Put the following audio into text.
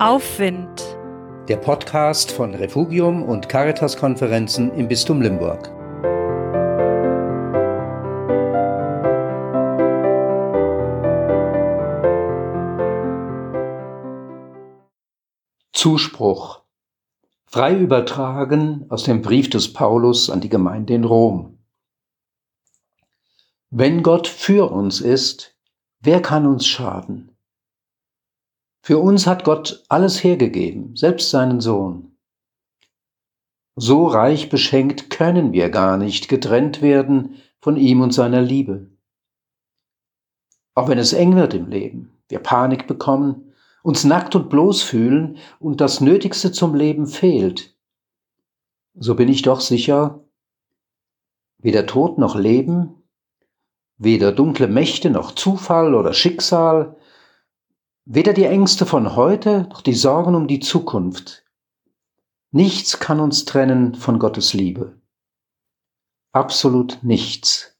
Aufwind. Der Podcast von Refugium und Caritas-Konferenzen im Bistum Limburg. Zuspruch. Frei übertragen aus dem Brief des Paulus an die Gemeinde in Rom. Wenn Gott für uns ist, wer kann uns schaden? Für uns hat Gott alles hergegeben, selbst seinen Sohn. So reich beschenkt können wir gar nicht getrennt werden von ihm und seiner Liebe. Auch wenn es eng wird im Leben, wir Panik bekommen, uns nackt und bloß fühlen und das Nötigste zum Leben fehlt, so bin ich doch sicher, weder Tod noch Leben, weder dunkle Mächte noch Zufall oder Schicksal, Weder die Ängste von heute noch die Sorgen um die Zukunft. Nichts kann uns trennen von Gottes Liebe. Absolut nichts.